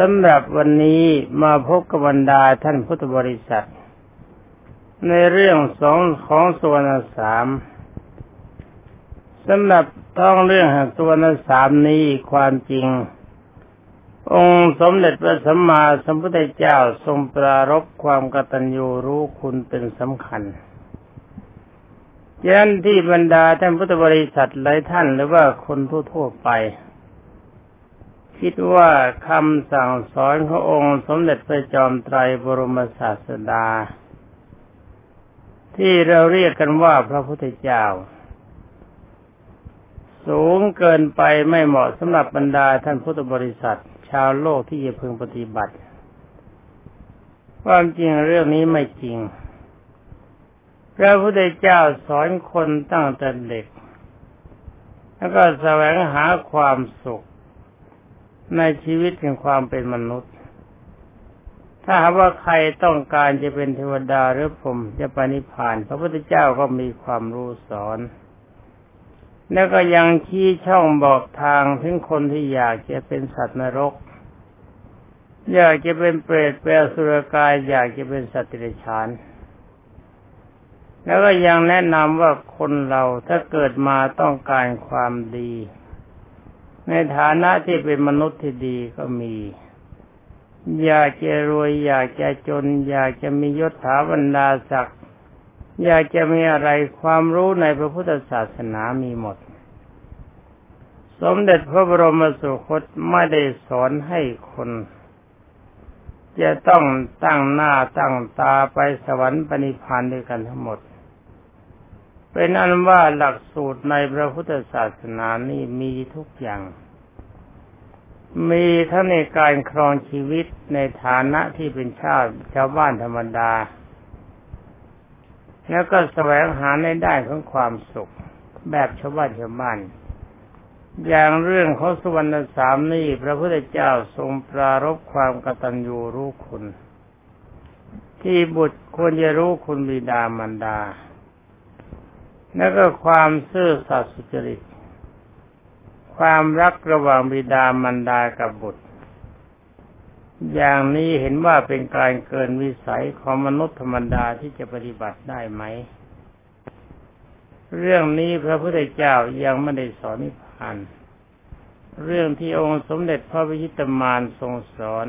สำหรับวันนี้มาพบกับบรรดาท่านพุทธบริษัท ในเรื่องสองของส่วนสามสำหรับท้องเรื่องแห่งส่วนสามนี้ความจริง องค์สมเด็จพระสัมมาสัมพุทธเจ้าทรงปรารบความกตัญญูรู้คุณเป็นสำคัญยันที่บรรดาท่านพุทธบริษัทหลายท่านหรือว่าคนทั่วๆไป คิดว่าคำสั่งสอนขององค์สมเด็จพระจอมไตรบรมศาสดา ที่เราเรียกกันว่าพระพุทธเจ้า สูงเกินไปไม่เหมาะสำหรับบรรดาท่านพุทธบริษัท ชาวโลกที่จะพึงปฏิบัติ ความจริงเรื่องนี้ไม่จริง พระพุทธเจ้าสอนคนตั้งแต่เด็ก แล้วก็แสวงหาความสุข ในชีวิตแห่งความเป็นมนุษย์ ถ้าหากว่าใครต้องการจะเป็นเทวดาหรือผมจะไปนิพพาน พระพุทธเจ้าก็มีความรู้สอน แล้วก็ยังชี้ช่องบอกทางถึงคนที่อยากจะเป็นสัตว์นรก อยากจะเป็นเปรตเป็นสุรกาย อยากจะเป็นสัตว์ติรฉานแล้วก็ยังแนะนำว่าคนเราถ้าเกิดมาต้องการความดี ในฐานะที่เป็นมนุษย์ที่ดีก็มี อยากจะรวย อยากจะจน อยากจะมียศถาบรรดาศักดิ์อยากจะมีอะไรความรู้ในพระพุทธศาสนามีหมด สมเด็จพระบรมสุคตไม่ได้สอนให้คน จะต้องตั้งหน้าตั้งตาไปสวรรค์ปณิพานด้วยกันทั้งหมด เป็นอันว่าหลักสูตรในพระพุทธศาสนานี่มีทุกอย่าง มีทั้งในการครองชีวิตในฐานะที่เป็นชาติชาวบ้านธรรมดา แล้วก็แสวงหาในได้ของความสุข แบบชาวบ้านชาวบ้านอย่างเรื่องของสุวรรณสามนี่พระพุทธเจ้าทรงปรารบความกตัญญูรู้คุณ ที่บุตรควรจะรู้คุณบิดามารดา แล้วก็ความซื่อสัตย์สุจริต ความรักระหว่างบิดามารดากับบุตร อย่างนี้เห็นว่าเป็นการเกินวิสัยของมนุษย์ธรรมดาที่จะปฏิบัติได้ไหม เรื่องนี้พระพุทธเจ้ายังไม่ได้สอนนิพพานเรื่องที่องค์สมเด็จพระวิชิตมารทรงสอน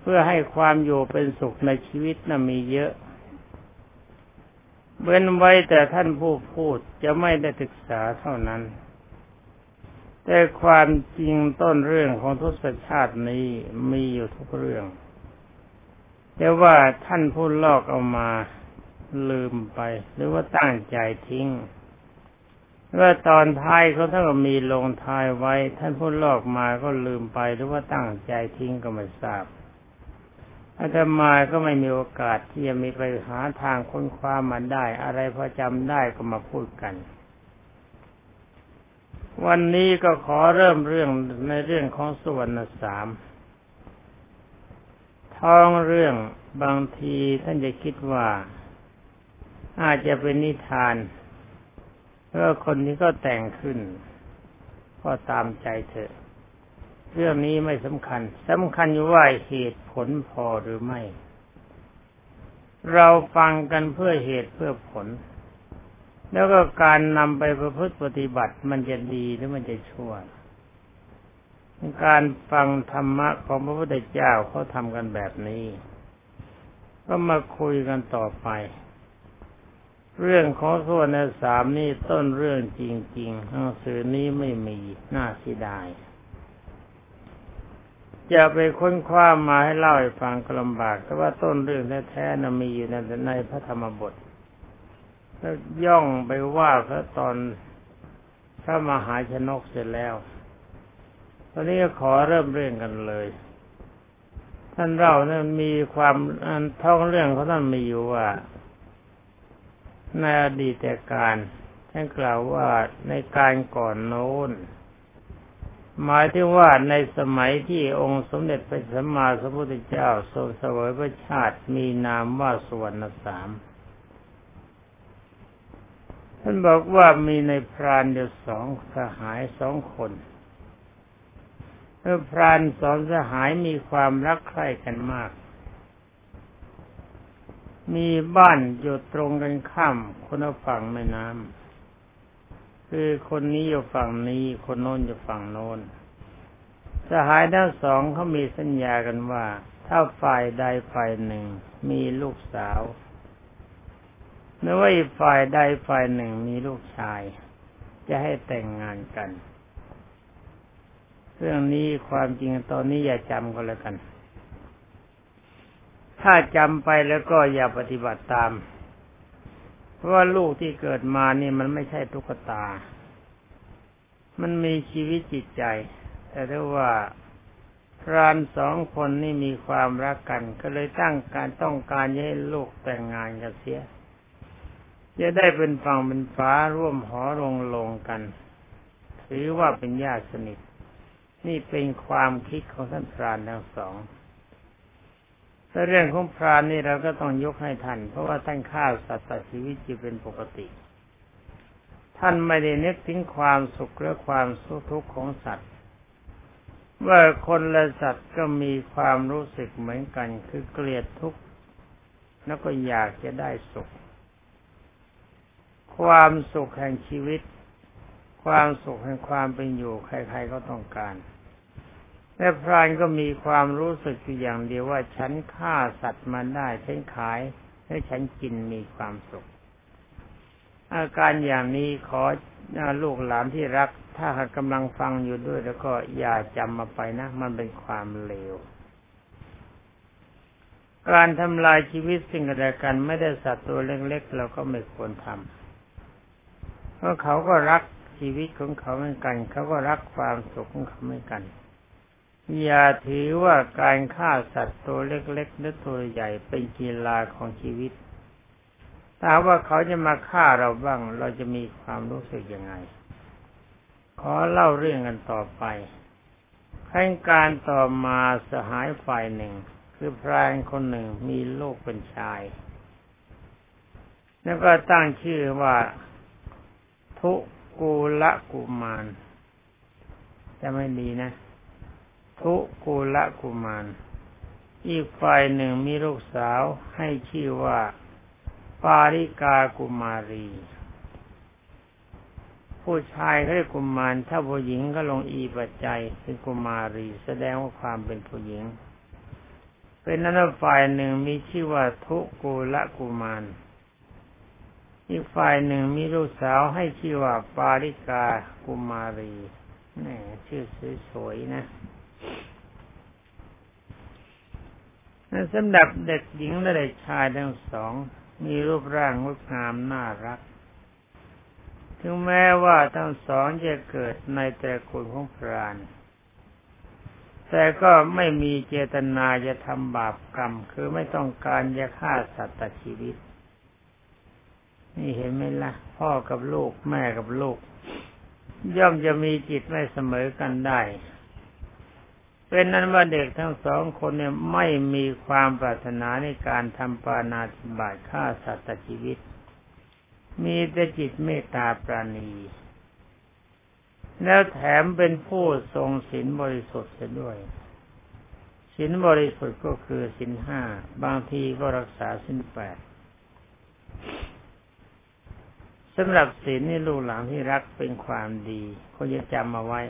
เพื่อให้ความอยู่เป็นสุขในชีวิตน่ะมีเยอะ เว้นไว้แต่ท่านผู้พูดจะไม่ได้ศึกษาเท่านั้น แต่ความจริงต้นเรื่องของทุสชาตินี้มีอยู่ทุกเรื่อง แต่ว่าท่านผู้ลอกเอามาลืมไป หรือว่าตั้งใจทิ้งว่าตอนท้ายเขาท่านก็มีลงท้ายไว้ ท่านผู้ลอกมาก็ลืมไปหรือว่าตั้งใจทิ้งก็ไม่ทราบ อาตมาก็ไม่มีโอกาสที่จะมีไปหาทางค้นคว้ามันได้ อะไรพอจำได้ก็มาพูดกัน วันนี้ก็ขอเริ่มเรื่องในเรื่องของส่วนสามท้องเรื่องบางทีท่านจะคิดว่า อาจจะเป็นนิทานเพราะคนนี้ก็แต่งขึ้น ก็ตามใจเถอะ เรื่องนี้ไม่สำคัญสำคัญอยู่ว่าเหตุผลพอหรือไม่ เราฟังกันเพื่อเหตุเพื่อผล แล้วก็การนำไปประพฤติปฏิบัติมันจะดีหรือมันจะชั่วการฟังธรรมะของพระพุทธเจ้าเขาทำกันแบบนี้ ก็มาคุยกันต่อไป เรื่องของส่วนในสามนี่ต้นเรื่องจริงๆหนังสือนี้ไม่มีน่าเสียดาย จะไปค้นคว้ามาให้เล่าให้ฟังก็ลำบากแต่ว่าต้นเรื่องแท้ๆนะมีอยู่ในในพระธรรมบทแล้วย่องไปว่าพระตอนพระมหาชนกเสร็จแล้ว ตอนนี้ก็ขอเริ่มเรื่องกันเลย ท่านเรานะ่มีความท้องเรื่องเขาท่านมีอยู่ว่า ในอดีตการท่านกล่าวว่าในการก่อนโน้น หมายถึงว่าในสมัยที่องค์สมเด็จพระสัมมาสัมพุทธเจ้าทรงเสวยพระชาติมีนามว่าสวรรณสาม ท่านบอกว่ามีในพรานเดียวสองสหายสองคนเมื่อพรานสองสหายมีความรักใคร่กันมาก มีบ้านอยู่ตรงกันข้ามคนละฝั่งแม่น้ำ คือคนนี้อยู่ฝั่งนี้ คนโน้นอยู่ฝั่งโน้นสหายทั้งสองเขามีสัญญากันว่า ถ้าฝ่ายใดฝ่ายหนึ่ง มีลูกสาวหรือว่าอีกฝ่ายใดฝ่ายหนึ่งมีลูกชาย จะให้แต่งงานกัน เรื่องนี้ความจริงตอนนี้อย่าจำก็แล้วกัน ถ้าจำไปแล้วก็อย่าปฏิบัติตาม ว่าลูกที่เกิดมานี่มันไม่ใช่ตุ๊กตา มันมีชีวิตจิตใจ แต่ถ้าว่าพรานสองคนนี่มีความรักกัน ก็เลยตั้งการต้องการให้ลูกแต่งงานกันเสีย จะได้เป็นฝั่งเป็นฟ้าร่วมหอลงลงกัน ถือว่าเป็นญาติสนิท นี่เป็นความคิดของท่านพรานทั้งสอง แต่เรื่องของพรานนี่เราก็ต้องยกให้ท่าน เพราะว่าท่านฆ่าสัตว์ตัดชีวิตจีเป็นปกติ ท่านไม่ได้นึกถึงความสุขและความสุขทุกข์ของสัตว์ ว่าคนและสัตว์ก็มีความรู้สึกเหมือนกัน คือเกลียดทุกข์แล้วก็อยากจะได้สุข ความสุขแห่งชีวิต ความสุขแห่งความเป็นอยู่ใครๆก็ต้องการ และพรานก็มีความรู้สึกอยู่อย่างเดียวว่าฉันฆ่าสัตว์มาได้ฉันขายและฉันกินมีความสุข อาการอย่างนี้ขอลูกหลานที่รัก ถ้าหากกำลังฟังอยู่ด้วย แล้วก็อย่าจำมาไปนะ มันเป็นความเลวการทำลายชีวิตสิ่งใดกันไม่ได้สัตว์ตัวเล็กๆเราก็ไม่ควรทำเพราะเขาก็รักชีวิตของเขาเหมือนกัน เขาก็รักความสุขของเขาเหมือนกัน อย่าถือว่าการฆ่าสัตว์ตัวเล็กๆหรือตัวใหญ่เป็นกีฬาของชีวิตถ้าว่าเขาจะมาฆ่าเราบ้าง เราจะมีความรู้สึกยังไง ขอเล่าเรื่องกันต่อไปขั้นการต่อมาสหายฝ่ายหนึ่ง คือพรานคนหนึ่งมีลูกเป็นชาย แล้วก็ตั้งชื่อว่า ทุกูละกุมารจะไม่ดีนะ ทุกุละกุมาร อีกฝ่ายหนึ่งมีลูกสาวให้ชื่อว่า ปาริกากุมารี ผู้ชายเขาเรียกกุมาร ถ้าผู้หญิงก็ลงอีปัจจัยเป็นกุมารี แสดงว่าความเป็นผู้หญิง เป็นนั้นฝ่ายหนึ่งมีชื่อว่าทุกุละกุมารอีกฝ่ายหนึ่งมีลูกสาวให้ชื่อว่าปาริกากุมารีแหมชื่อสวยๆนะ สำหรับเด็กหญิงและเด็กชายทั้งสอง มีรูปร่างงดงามน่ารัก ถึงแม้ว่าทั้งสองจะเกิดในตระกูลของพรานแต่ก็ไม่มีเจตนาจะทำบาปกรรม คือไม่ต้องการจะฆ่าสัตว์ตัดชีวิต นี่เห็นไหมละ่ะ พ่อกับลูกแม่กับลูก ย่อมจะมีจิตไม่เสมอกันได้ เป็นนั้นว่าเด็กทั้งสองคนเนี่ยไม่มีความปรารถนาในการทำปานาธิบาตฆ่าสัตว์ชีวิต มีแต่จิตเมตตาปราณี แล้วแถมเป็นผู้ทรงศีลบริสุทธิ์เสียด้วยศีลบริสุทธิ์ก็คือศีลห้า บางทีก็รักษาศีลแปดสำหรับศีลนี่ลูกหลานที่รักเป็นความดีก็จะจำมาไว้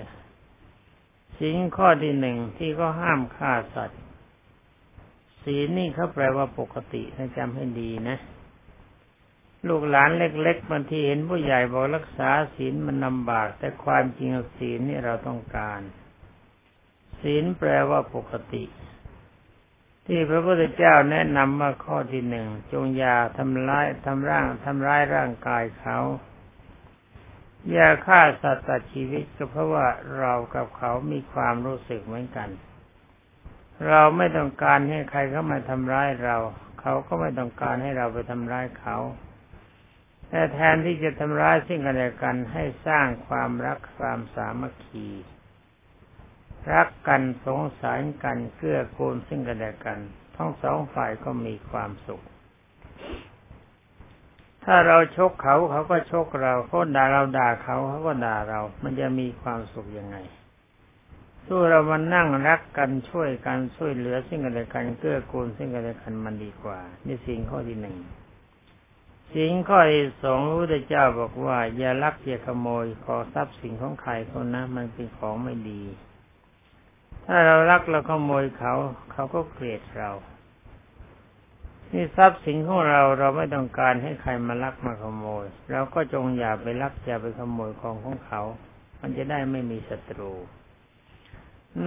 สิ่งข้อที่หนึ่งที่ก็ห้ามฆ่าสัตว์ ศีลนี่เขาแปลว่าปกติถ้จำให้ดีนะ ลูกหลานเล็กๆบางทีเห็นผู้ใหญ่บอกรักษาศีลมันลำบาก แต่ความจริงศีลนี่เราต้องการ ศีลแปลว่าปกติ ที่พระพุทธเจ้าแนะนำว่าข้อที่หนึ่งจงยาทำร้ายทำร่างทำร้ายร่างกายเขา อย่าฆ่าสัตว์ตัดชีวิตก็เพราะว่าเรากับเขามีความรู้สึกเหมือนกัน เราไม่ต้องการให้ใครเข้ามาทำร้ายเรา เขาก็ไม่ต้องการให้เราไปทำร้ายเขา แต่แทนที่จะทำร้ายซึ่งกันและกันให้สร้างความรักความสามัคคี รักกันสงสารกันเกื้อกูลซึ่งกันและกัน ทั้งสองฝ่ายก็มีความสุข ถ้าเราชกเขาเขาก็ชกเราเขาด่าเราด่าเขาเขาก็ด่าเรา มันจะมีความสุขยังไงสู้เรามานั่งรักกันช่วยกันช่วยเหลือซึ่งกันและกันเกื้อกูลซึ่งกันและกันมันดีกว่านี่สิ่งข้อที่หนึ่งสิ่งข้อที่สองพระพุทธเจ้าบอกว่า อย่าลักอย่าขโมยขอทรัพย์สิ่งของใครคนนะมันเป็นของไม่ดี ถ้าเรารักเราขโมยเขา เขาก็เกลียดเรา นี่ทรัพย์สินของเราเราไม่ต้องการให้ใครมาลักมาขโมย เราก็จงอย่าไปลักอย่าไปขโมยของของเขา มันจะได้ไม่มีศัตรู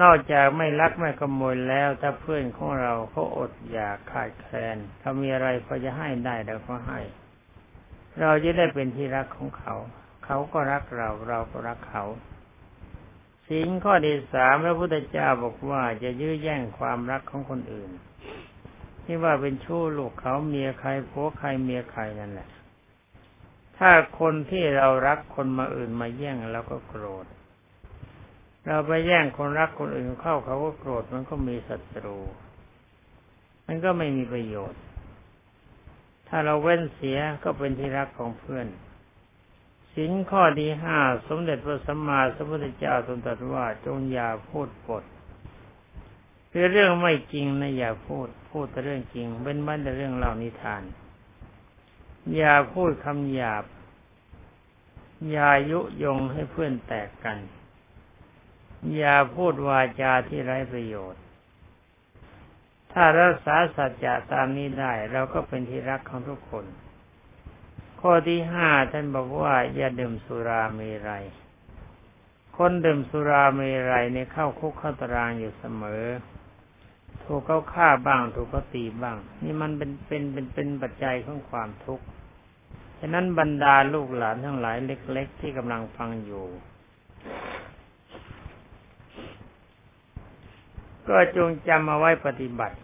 นอกจากไม่ลักไม่ขโมยแล้ว ถ้าเพื่อนของเราเขาอดอยากขาดแคลนเขามีอะไรพอจะให้ได้เราก็ให้ เราจะได้เป็นที่รักของเขา เขาก็รักเราเราก็รักเขาสิ่งข้อที่สามพระพุทธเจ้าบอกว่าจะยื้อแย่งความรักของคนอื่น ที่ว่าเป็นชู้ลูกเขาเมียใครผัวใครเมียใครนั่นแหละ ถ้าคนที่เรารักคนมาอื่นมาแย่งเราก็โกรธ เราไปแย่งคนรักคนอื่นเข้าเขาก็โกรธมันก็มีศัตรู มันก็ไม่มีประโยชน์ ถ้าเราเว้นเสียก็เป็นที่รักของเพื่อนสินข้อที่ห้าสมเด็จพระสัมมาสัมพุทธเจ้าทรงตรัสว่าจงอย่าพูดปด คือเรื่องไม่จริงนะอย่าพูด พูดแต่เรื่องจริงเป็นมันแต่เรื่องเล่านิทาน อย่าพูดคำหยาบ อย่ายุยงให้เพื่อนแตกกัน อย่าพูดวาจาที่ไร้ประโยชน์ ถ้ารักษาสัจจะตามนี้ได้เราก็เป็นที่รักของทุกคน ข้อที่ห้าท่านบอกว่า อย่าดื่มสุราเมรัยคนดื่มสุราเมรัยในเข้าคุกเข้าตารางอยู่เสมอ ถูกเขาฆ่าบ้าง ถูกเขาตีบ้าง นี่มันเป็นเป็นเป็นเป็นปัจจัยของความทุกข์ฉะนั้นบรรดาลูกหลานทั้งหลายเล็ก ๆ ที่กำลังฟังอยู่ ก็จงจำเอาไว้ปฏิบัติ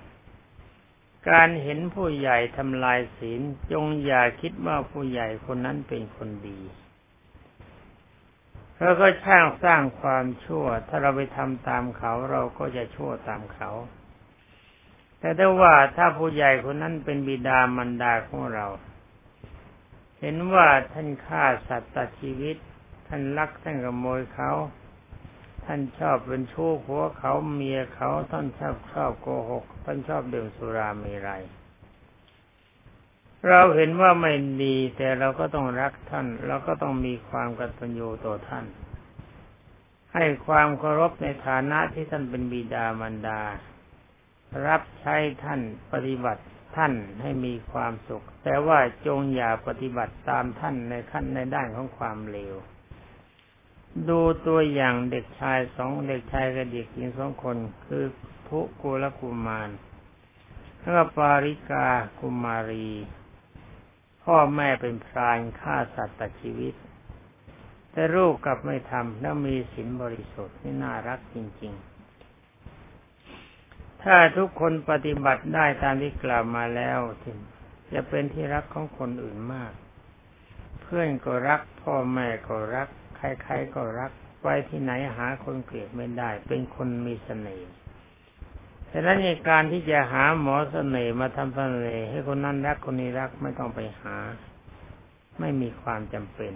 การเห็นผู้ใหญ่ทำลายศีล จงอย่าคิดว่าผู้ใหญ่คนนั้นเป็นคนดีเพราก็ช่างสร้างความชั่ว ถ้าเราไปทำตามเขาเราก็จะชั่วตามเขา แต่ถ้าว่าถ้าผู้ใหญ่คนนั้นเป็นบิดามารดาของเรา เห็นว่าท่านฆ่าสัตว์ตัดชีวิต ท่านลักท่านขโมยเขา ท่านชอบเป็นชู้ผัวเขาเมียเขาท่านชอบชอบโกหก ท่านชอบดื่มสุรามีไรเราเห็นว่าไม่ดีแต่เราก็ต้องรักท่าน เราก็ต้องมีความกตัญญูต่อท่าน ให้ความเคารพในฐานะที่ท่านเป็นบิดามารดา รับใช้ท่านปฏิบัติท่านให้มีความสุข แต่ว่าจงอย่าปฏิบัติตามท่านในขั้นในด้านของความเลวดูตัวอย่างเด็กชายสองเด็กชายกับเด็กหญิงสองคน คือทุกุลกุมารแล้วก็ปาริกากุมารี พ่อแม่เป็นพรานฆ่าสัตว์ตัดชีวิต แต่ลูกกลับไม่ทำแล้วมีศีลบริสุทธิ์ที่น่ารักจริง ๆ ถ้าทุกคนปฏิบัติได้ตามที่กล่าวมาแล้วจะเป็นที่รักของคนอื่นมาก เพื่อนก็รัก พ่อแม่ก็รัก ใครๆก็รักไปที่ไหนหาคนเกลียดไม่ได้ เป็นคนมีเสน่ห์ฉะนั้นในการที่จะหาหมอเสน่ห์มาทำเสน่ห์ให้คนนั้นรักคนนี้รักไม่ต้องไปหา ไม่มีความจำเป็น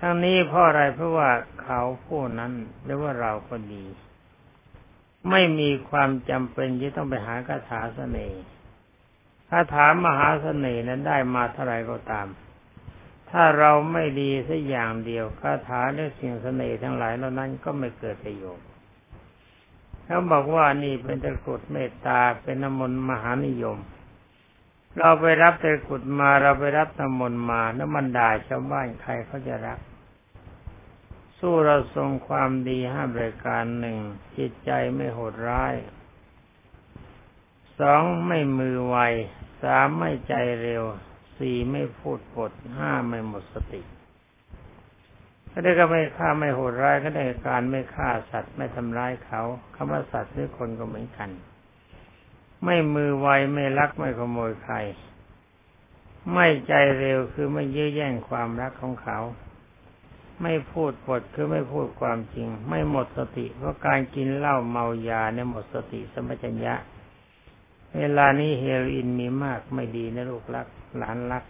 ทั้งนี้เพราะอะไรเพราะว่าเขาผู้นั้นหรือว่าเราก็ดี ไม่มีความจำเป็นที่ต้องไปหาคาถาเสน่ห์คาถามหาเสน่ห์นั้นได้มาเท่าไรก็ตาม ถ้าเราไม่ดีสักอย่างเดียวคาถาและสิ่งเสน่ห์ทั้งหลายเหล่านั้นก็ไม่เกิดประโยชน์เขาบอกว่านี่เป็นตะกุดเมตตาเป็นนมนต์มหานิยม เราไปรับตะกุดมาเราไปรับนมนต์มาน้ำมันด่าชาวบ้านใครเขาจะรัก สู้เราทรงความดีห้าบริการหนึ่งจิตใจไม่โหดร้ายสองไม่มือไวสามไม่ใจเร็วสี่ไม่พูดปดห้าไม่หมดสติก็ได้ก็ไม่ฆ่าไม่โหดร้ายก็ได้การไม่ฆ่าสัตว์ไม่ทำร้ายเขาคำว่าสัตว์หรือคนก็เหมือนกัน ไม่มือไวไม่ลักไม่ขโมยใคร ไม่ใจเร็วคือไม่ยื้อแย่งความรักของเขา ไม่พูดปดคือไม่พูดความจริง ไม่หมดสติ เพราะการกินเหล้าเมายาเนี่ยหมดสติสมัจัญญะ เวลานี้เฮโรอีนมีมากไม่ดีนะลูกรักหลานรัก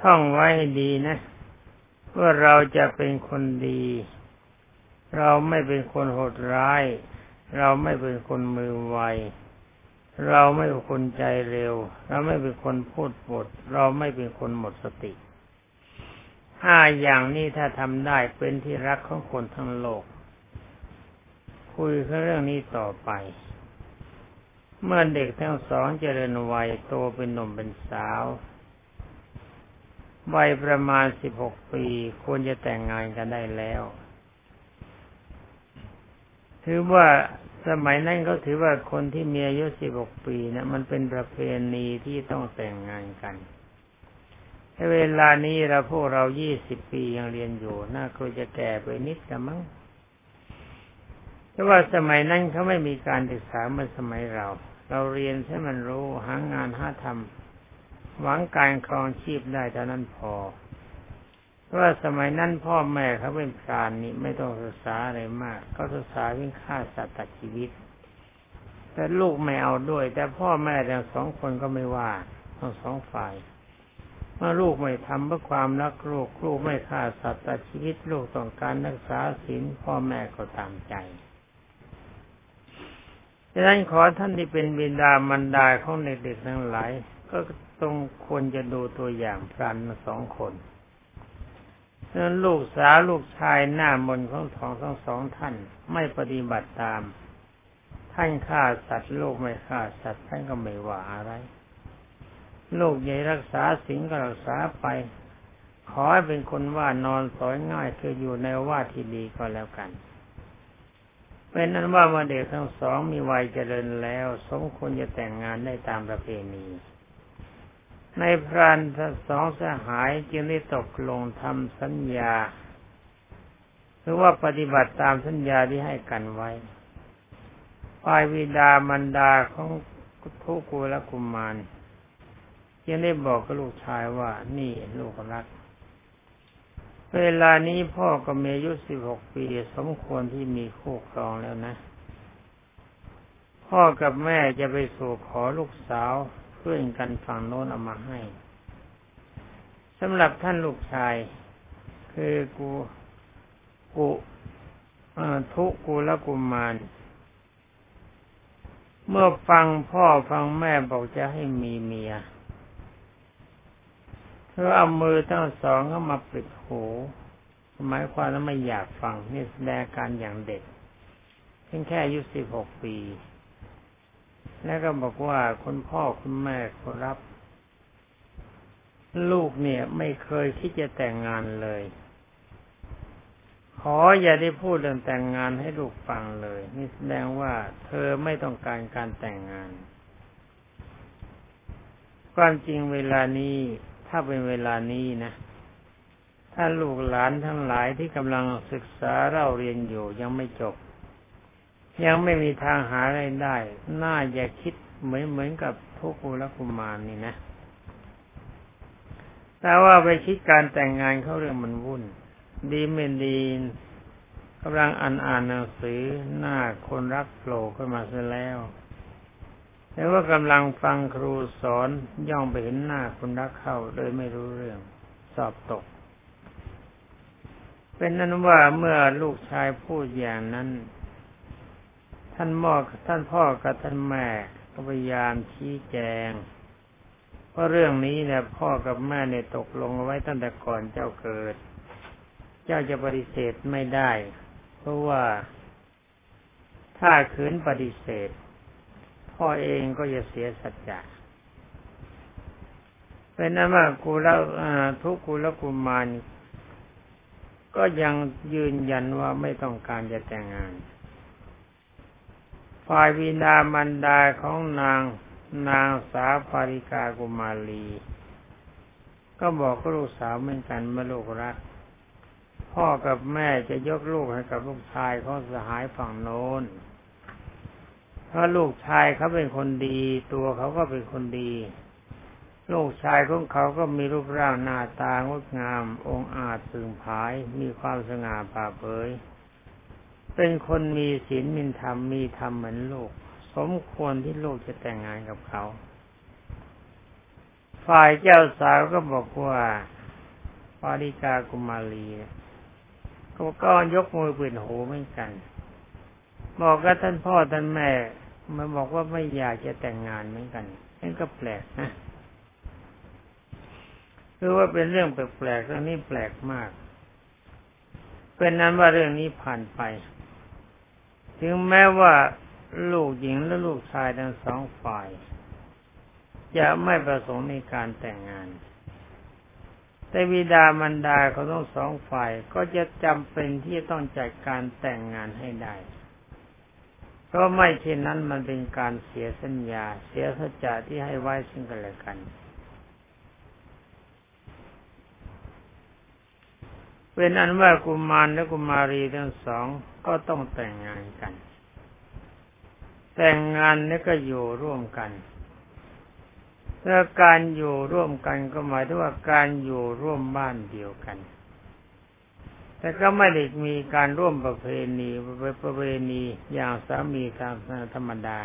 ท่องไว้ดีนะว่าเราจะเป็นคนดี เราไม่เป็นคนโหดร้าย เราไม่เป็นคนมือไวเราไม่เป็นคนใจเร็ว เราไม่เป็นคนพูดปดเราไม่เป็นคนหมดสติ ห้าอย่างนี้ถ้าทำได้เป็นที่รักของคนทั้งโลก คุยเรื่องนี้ต่อไป เมื่อเด็กทั้งสองเจริญวัยโตเป็นหนุ่มเป็นสาววัยประมาณสิบหกปีควรจะแต่งงานกันได้แล้ว ถือว่าสมัยนั้นเขาถือว่าคนที่มีอายุสิบหกปีนะมันเป็นประเพณีที่ต้องแต่งงานกัน เวลานี้เราพวกเรายี่สิบปียังเรียนอยู่ น่าควรจะแก่ไปนิดกันมั้งแต่ว่าสมัยนั้นเขาไม่มีการศึกษาเหมือนสมัยเรา เราเรียนให้มันรู้หางานหาทำหวังการครองชีพได้เท่านั้นพอเพราะว่าสมัยนั้นพ่อแม่เขาเป็นพรานนี่ไม่ต้องศึกษาอะไรมากเขาศึกษาวิ่งฆ่าสัตว์ตัดชีวิต แต่ลูกไม่เอาด้วย แต่พ่อแม่ทั้งสองคนก็ไม่ว่าทั้งสองฝ่าย เมื่อลูกไม่ทำเพื่อความรักลูกลูกไม่ฆ่าสัตว์ตัดชีวิตลูกต้องการรักษาศีลพ่อแม่ก็ตามใจดังนั้นขอท่านที่เป็นบิดามันดาของเด็กๆทั้งหลาย ก็ต้องควรจะดูตัวอย่างพรันสองคนนั้นลูกสาวลูกชายหน้ามนของทองทั้งสองท่านไม่ปฏิบัติตาม ท่านฆ่าสัตว์ลูกไม่ฆ่าสัตว์ท่านก็ไม่ว่าอะไร ลูกใหญ่รักษาสิงก็รักษาไป ขอให้เป็นคนว่านอนสอยง่ายคืออยู่ในว่าที่ดีก็แล้วกันเป็นนั้นว่ามาเด็กทั้งสองมีวัยเจริญแล้ว สมควรจะแต่งงานได้ตามประเพณี ในพรานทั้งสองสหายจึงได้ตกลงทำสัญญา หรือว่าปฏิบัติตามสัญญาที่ให้กันไว้ฝ่ายวิดามันดาของทุกูและกุมาร ยังได้บอกกับลูกชายว่านี่ลูกรัก เวลานี้พ่อก็มีอายุสิบหกปีสมควรที่มีคู่ครองแล้วนะ พ่อกับแม่จะไปสู่ขอลูกสาวเพื่อนกันฝั่งโน้นเอามาให้สำหรับท่านลูกชาย คือกูกูทุกูและกุมาร เมื่อฟังพ่อฟังแม่บอกจะให้มีเมีย เธอเอามือทั้งสองก็มาปิดหูหมายความว่าไม่อยากฟังนี่แสดงการอย่างเด็กเพียงแค่อายุสิบหกปี แล้วก็บอกว่าคุณพ่อคุณแม่ขอรับ ลูกเนี่ยไม่เคยที่จะแต่งงานเลย ขออย่าได้พูดเรื่องแต่งงานให้ลูกฟังเลย นี่แสดงว่าเธอไม่ต้องการการแต่งงานความจริงเวลานี้ ถ้าเป็นเวลานี้นะ ถ้าลูกหลานทั้งหลายที่กำลังศึกษาเราเรียนอยู่ยังไม่จบ ยังไม่มีทางหาอะไรได้ น่าอย่าคิดเหมือนเหมือนกับพวกกุลกุมารนี่นะ แต่ว่าไปคิดการแต่งงานเขาเรื่องมันวุ่น ดีไม่ดีกำลังอ่านอ่านหนังสือหน้าคนรักโผล่ขึ้นมาเสียแล้ว แต่ว่ากำลังฟังครูสอนย่องไปเห็นหน้าคุณรักเข้าเลยไม่รู้เรื่อง สอบตก เป็นนั้นว่าเมื่อลูกชายพูดอย่างนั้น ท่านพ่อท่านพ่อกับท่านแม่ก็พยายามชี้แจงเพราะเรื่องนี้เนี่ยพ่อกับแม่เนี่ยตกลงไว้ตั้งแต่ก่อนเจ้าเกิด เจ้าจะปฏิเสธไม่ได้ เพราะว่าถ้าขืนปฏิเสธ พ่อเองก็จะเสียสัจจะเป็นนั้นว่ากูแล้วทุกกูแล้วกุมารก็ยังยืนยันว่าไม่ต้องการจะแต่งงาน ฝ่ายวินามันดาของนางนางสาภาริกากุมาลีก็บอกกับลูกสาวเหมือนกันมื่อลูกรัก พ่อกับแม่จะยกลูกให้กับลูกชายของสหายฝั่งโน้น เพราะลูกชายเขาเป็นคนดี ตัวเขาก็เป็นคนดี ลูกชายของเขาก็มีรูปร่างหน้าตางดงาม องอาจสึงผาย มีความสง่าผ่าเผย เป็นคนมีศีลมีธรรมมีธรรมเหมือนลูก สมควรที่ลูกจะแต่งงานกับเขา ฝ่ายเจ้าสาวก็บอกว่าปาริกากุมารีกเขาก็ยกมือปืนหูเหมือนกัน บอกกับท่านพ่อท่านแม่มาบอกว่าไม่อยากจะแต่งงานเหมือนกันนั่นก็แปลกนะคือว่าเป็นเรื่องแปลกๆเรื่องนี้แปลกมาก เป็นนั้นว่าเรื่องนี้ผ่านไป ถึงแม้ว่าลูกหญิงและลูกชายทั้งสองฝ่าย จะไม่ประสงค์ในการแต่งงาน แต่วิดามันดาเขาต้องสองฝ่ายก็จะจำเป็นที่จะต้องจัดการแต่งงานให้ได้ เพราะไม่เช่นนั้นมันเป็นการเสียสัญญา เสียสัจจะที่ให้ไว้ซึ่งกันและกัน เป็นอันว่ากุมารและกุมารีทั้งสองก็ต้องแต่งงานกัน แต่งงานนี่ก็อยู่ร่วมกันแล้วการอยู่ร่วมกันก็หมายถึงว่าการอยู่ร่วมบ้านเดียวกัน แต่ก็ไม่ได้มีการร่วมประเพณีประเพณีอย่างสามีตามธรรมดา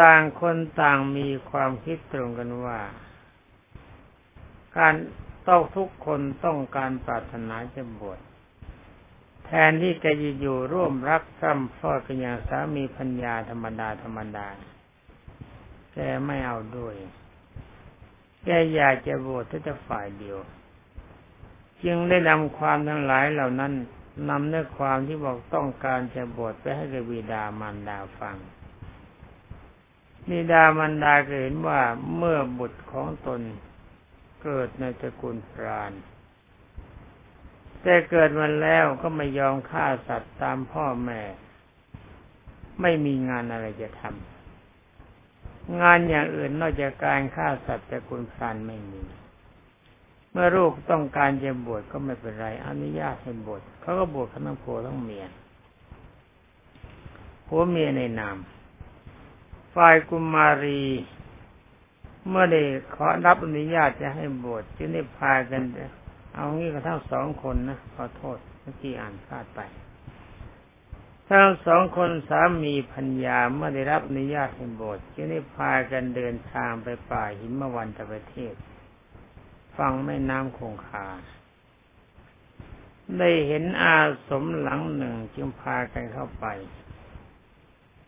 ต่างคนต่างมีความคิดตรงกันว่า การต้องทุกคนต้องการปรารถนาจะบวชแทนที่จะอยู่ร่วมรักซ้ำพอกันอย่างสามีพัญญาธรรมดาธรรมดาแกไม่เอาด้วย แกอยากจะบวชแต่ฝ่ายเดียว จึงได้นำความทั้งหลายเหล่านั้นนำเนื้อความที่บอกต้องการจะบวชไปให้กับบิดามารดาฟังบิดามารดาเห็นว่าเมื่อบุตรของตนเกิดในตระกูลพรานแต่เกิดมาแล้วก็ไม่ยอมฆ่าสัตว์ตามพ่อแม่ ไม่มีงานอะไรจะทำงานอย่างอื่นนอกจากการฆ่าสัตว์ตระกูลพรานไม่มี เมื่อลูกต้องการจะบวชก็ไม่เป็นไรอนุญาตให้บวชเขาก็บวชทั้งผัวทั้งเมียผัวเมียในนามฝ่ายกุมารี เมื่อได้ขอรับอนุญาตจะให้บวชจึงได้พากันเอางี้ก็ทั้งสองคนนะขอโทษเมื่อกี้อ่านพลาดไปทั้งสองคนสามีพัญญาเมื่อได้รับอนุญาตให้บวชจึงได้พากันเดินทางไปป่าหิมวันตะประเทศ ฟังแม่น้ำคงคา ได้เห็นอาสมหลังหนึ่งจึงพากันเข้าไป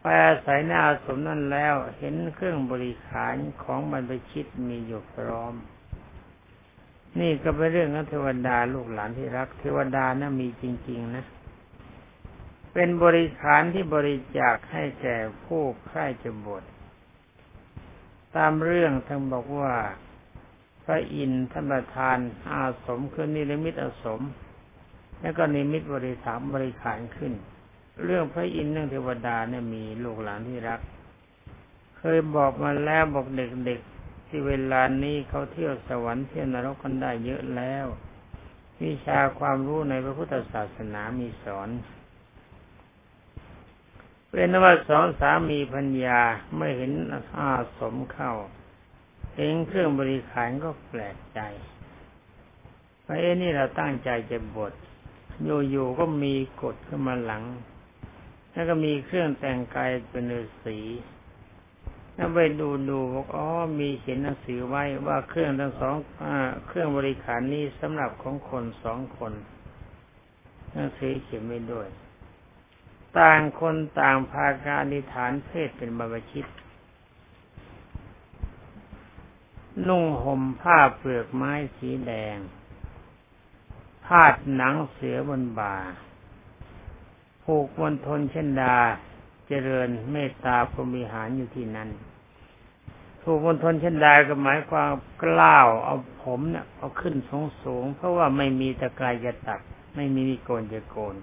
ไปอาศัยในอาสมนั่นแล้วเห็นเครื่องบริขารของบรรพชิตมีอยู่พร้อม นี่ก็เป็นเรื่องของเทวดาลูกหลานที่รัก เทวดานะ่ะมีจริง ๆ นะ เป็นบริขารที่บริจาคให้แก่ผู้ใคร่จะบวชตามเรื่องท่านบอกว่า พระอินทร์ท่านประทานอาสมคือนิรมิตอาสม แล้วก็นิมิตบริถามบริขารขึ้น เรื่องพระอินทร์เรื่องเทวดาเนี่ยมีลูกหลานที่รัก เคยบอกมาแล้วบอกเด็กๆที่เวลานี้เขาเที่ยวสวรรค์เที่ยวนรกกันได้เยอะแล้ววิชาความรู้ในพระพุทธศาสนามีสอนเป็นว่าสองสามีพัญญาไม่เห็นอาสมเข้า เห็นเครื่องบริขารก็แปลกใจว่าเอ้นี่เราตั้งใจจะบวชอยู่ๆก็มีกฎขึ้นมาหลัง แล้วก็มีเครื่องแต่งกายเป็นฤาษีแล้วไปดูดูบอกอ๋อมีเขียนหนังสือไว้ว่าเครื่องทั้งสองอเครื่องบริขารนี้สำหรับของคนสองคนหนังสือเขียนไว้ด้วย ต่างคนต่างพาการนิฐานเพศเป็นบาบชิต นุ่งห่มผ้าเปลือกไม้สีแดง พาดหนังเสือบนบ่า ผูกมณฑลเช่นดา เจริญเมตตาพรมิหารอยู่ที่นั้นผูกมณฑลเช่นดาก็หมายความกล้าวเอาผมเนี่ยเอาขึ้นสูงสูง เพราะว่าไม่มีตะกายจะตัด ไม่มีมีโกนจะโกน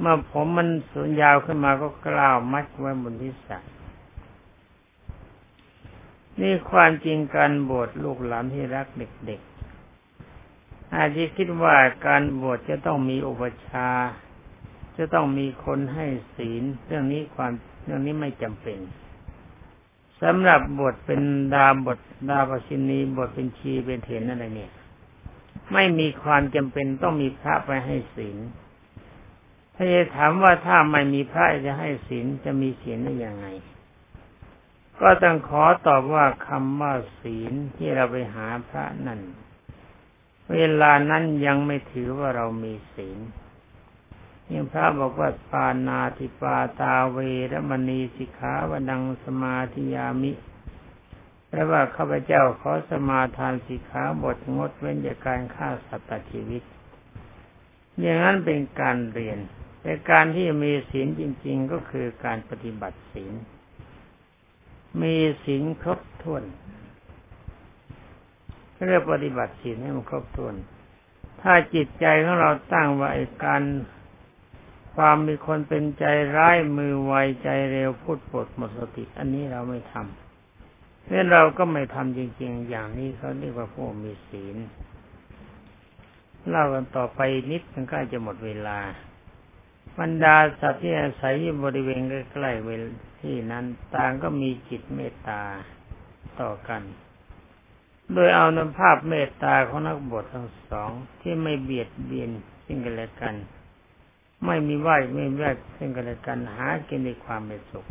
เมื่อผมมันสูงยาวขึ้นมาก็กล้าวมัดไว้บนที่สัก นี่ความจริงการบวชลูกหลานที่รักเด็กๆ อาจจะคิดว่าการบวชจะต้องมีอุปชา จะต้องมีคนให้ศีล เรื่องนี้ความเรื่องนี้ไม่จำเป็นสำหรับบทเป็นดาบทดาบชินีบทเป็นชีเป็นเถรอะไรเนี่ย ไม่มีความจำเป็นต้องมีพระไปให้ศีลถ้าจะถามว่าถ้าไม่มีพระจะให้ศีลจะมีศีลได้ยังไง ก็ต้องขอตอบว่าคำว่าศีลที่เราไปหาพระนั่น เวลานั้นยังไม่ถือว่าเรามีศีลยังพระบอกว่าปานาติปาตาเวรมณีสิกขาวดังสมาธิยามิแปลว่าข้าพเจ้าขอสมาทานสิกขาบทงดเว้นจากการฆ่าสัตว์ชีวิต อย่างนั้นเป็นการเรียน แต่การที่มีศีลจริง ๆ ก็คือการปฏิบัติศีล มีศีลครบถ้วนเรียกปฏิบัติศีลให้มันครบถ้วน ถ้าจิตใจของเราตั้งไว่าการความมีคนเป็นใจร้ายมือไวใจเร็วพูดปดหมดสติ อันนี้เราไม่ทำเพราะเราก็ไม่ทำจริง ๆ อย่างนี้เขาเรียกว่าผู้มีศีลเล่ากันต่อไปนิดมันก็จะหมดเวลา บรรดาสัตว์ที่อาศัยอยู่บริเวณใกล้ๆเวลที่นั้น ต่างก็มีจิตเมตตาต่อกัน โดยเอานำภาพเมตตาของนักบวชทั้งสองที่ไม่เบียดเบียนซึ่งกันและกัน ไม่มีไหวไม่แวดซึ่งกันและกันหากินในความเป็นสุข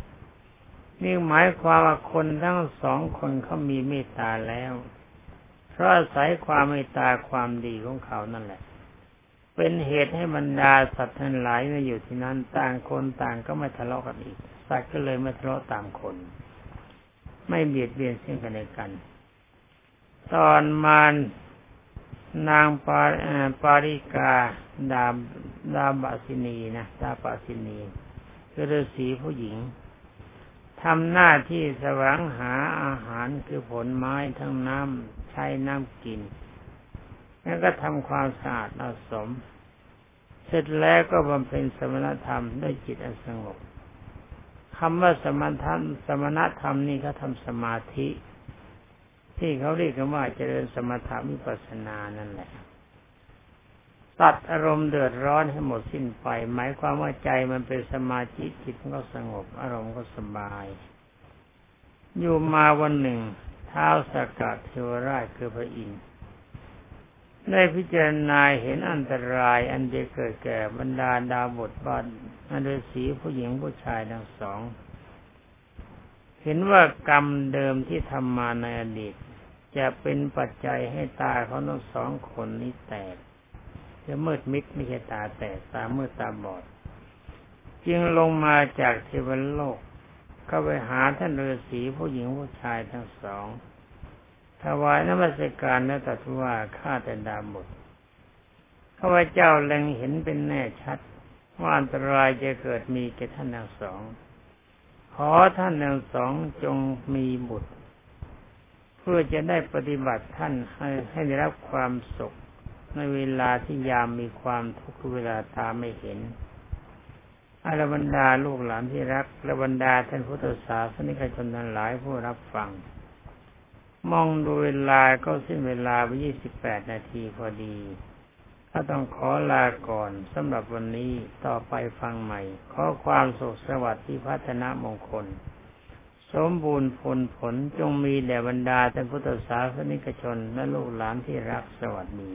นี่หมายความว่าคนทั้งสองคนเขามีเมตตาแล้ว เพราะอาศัยความเมตตาความดีของเขานั่นแหละ เป็นเหตุให้บรรดาสัตว์ทั้งหลายมาอยู่ที่นั้นต่างคนต่างก็ไม่ทะเลาะกันอีก สัตว์ก็เลยไม่ทะเลาะตามคน ไม่เบียดเบียนซึ่งกันและกัน ตอนมานนางปาปาริกาดาดาบาสินีนะดาบาสินีคือฤาษีผู้หญิงทำหน้าที่แสวงหาอาหารคือผลไม้ทั้งน้ำใช้น้ำกิน แล้วก็ทำความสะอาดอาสม เสร็จแล้วก็บำเพ็ญสมณธรรมด้วยจิตอันสงบคำว่าสมณธรรม สมณธรรมนี่เขาทำสมาธิ ที่เขาเรียกกันว่าเจริญสมถะวิปัสสนานั่นแหละตัดอารมณ์เดือดร้อนให้หมดสิ้นไป หมายความว่าใจมันเป็นสมาธิจิตก็สงบ อารมณ์ก็สบาย อยู่มาวันหนึ่งเท้าสกัดเทวราชคือพระอินทร์ ได้พิจารณาเห็นอันตรายอันจะเกิดแก่บรรดาดาวบทบาทอันฤาษีผู้หญิงผู้ชายทั้งสอง เห็นว่ากรรมเดิมที่ทำมาในอดีต จะเป็นปัจจัยให้ตาเขาทั้งสองคนนี้แตกจะมืดมิดไม่ใช่ตาแตกตามืดตาบอด จึงลงมาจากเทวโลกก็ไปหาท่านฤาษีผู้หญิงผู้ชายทั้งสอง ถวายนมัสการและตรัสว่าข้าแต่ดาบทข้าพเจ้าเล็งเห็นเป็นแน่ชัด ว่าอันตรายจะเกิดมีแก่ท่านทั้งสอง ขอท่านทั้งสองจงมีบุตร เพื่อจะได้ปฏิบัติท่านให้ให้ได้รับความสุข ในเวลาที่ยามมีความทุกข์เวลาตาไม่เห็นอารบรรดาลูกหลานที่รักและบรรดาท่านพุทธศาสนิกชนทั้งหลายผู้รับฟัง มองดูเวลาก็สิ้นเวลาไปยี่สิบแปดนาทีพอดี ถ้าต้องขอลาก่อนสำหรับวันนี้ต่อไปฟังใหม่ ขอความสุขสวัสดิ์ที่พัฒนามงคล สมบูรณ์ผลผลจงมีแด่บรรดาท่านพุทธศาสนิกชนและลูกหลานที่รักสวัสดี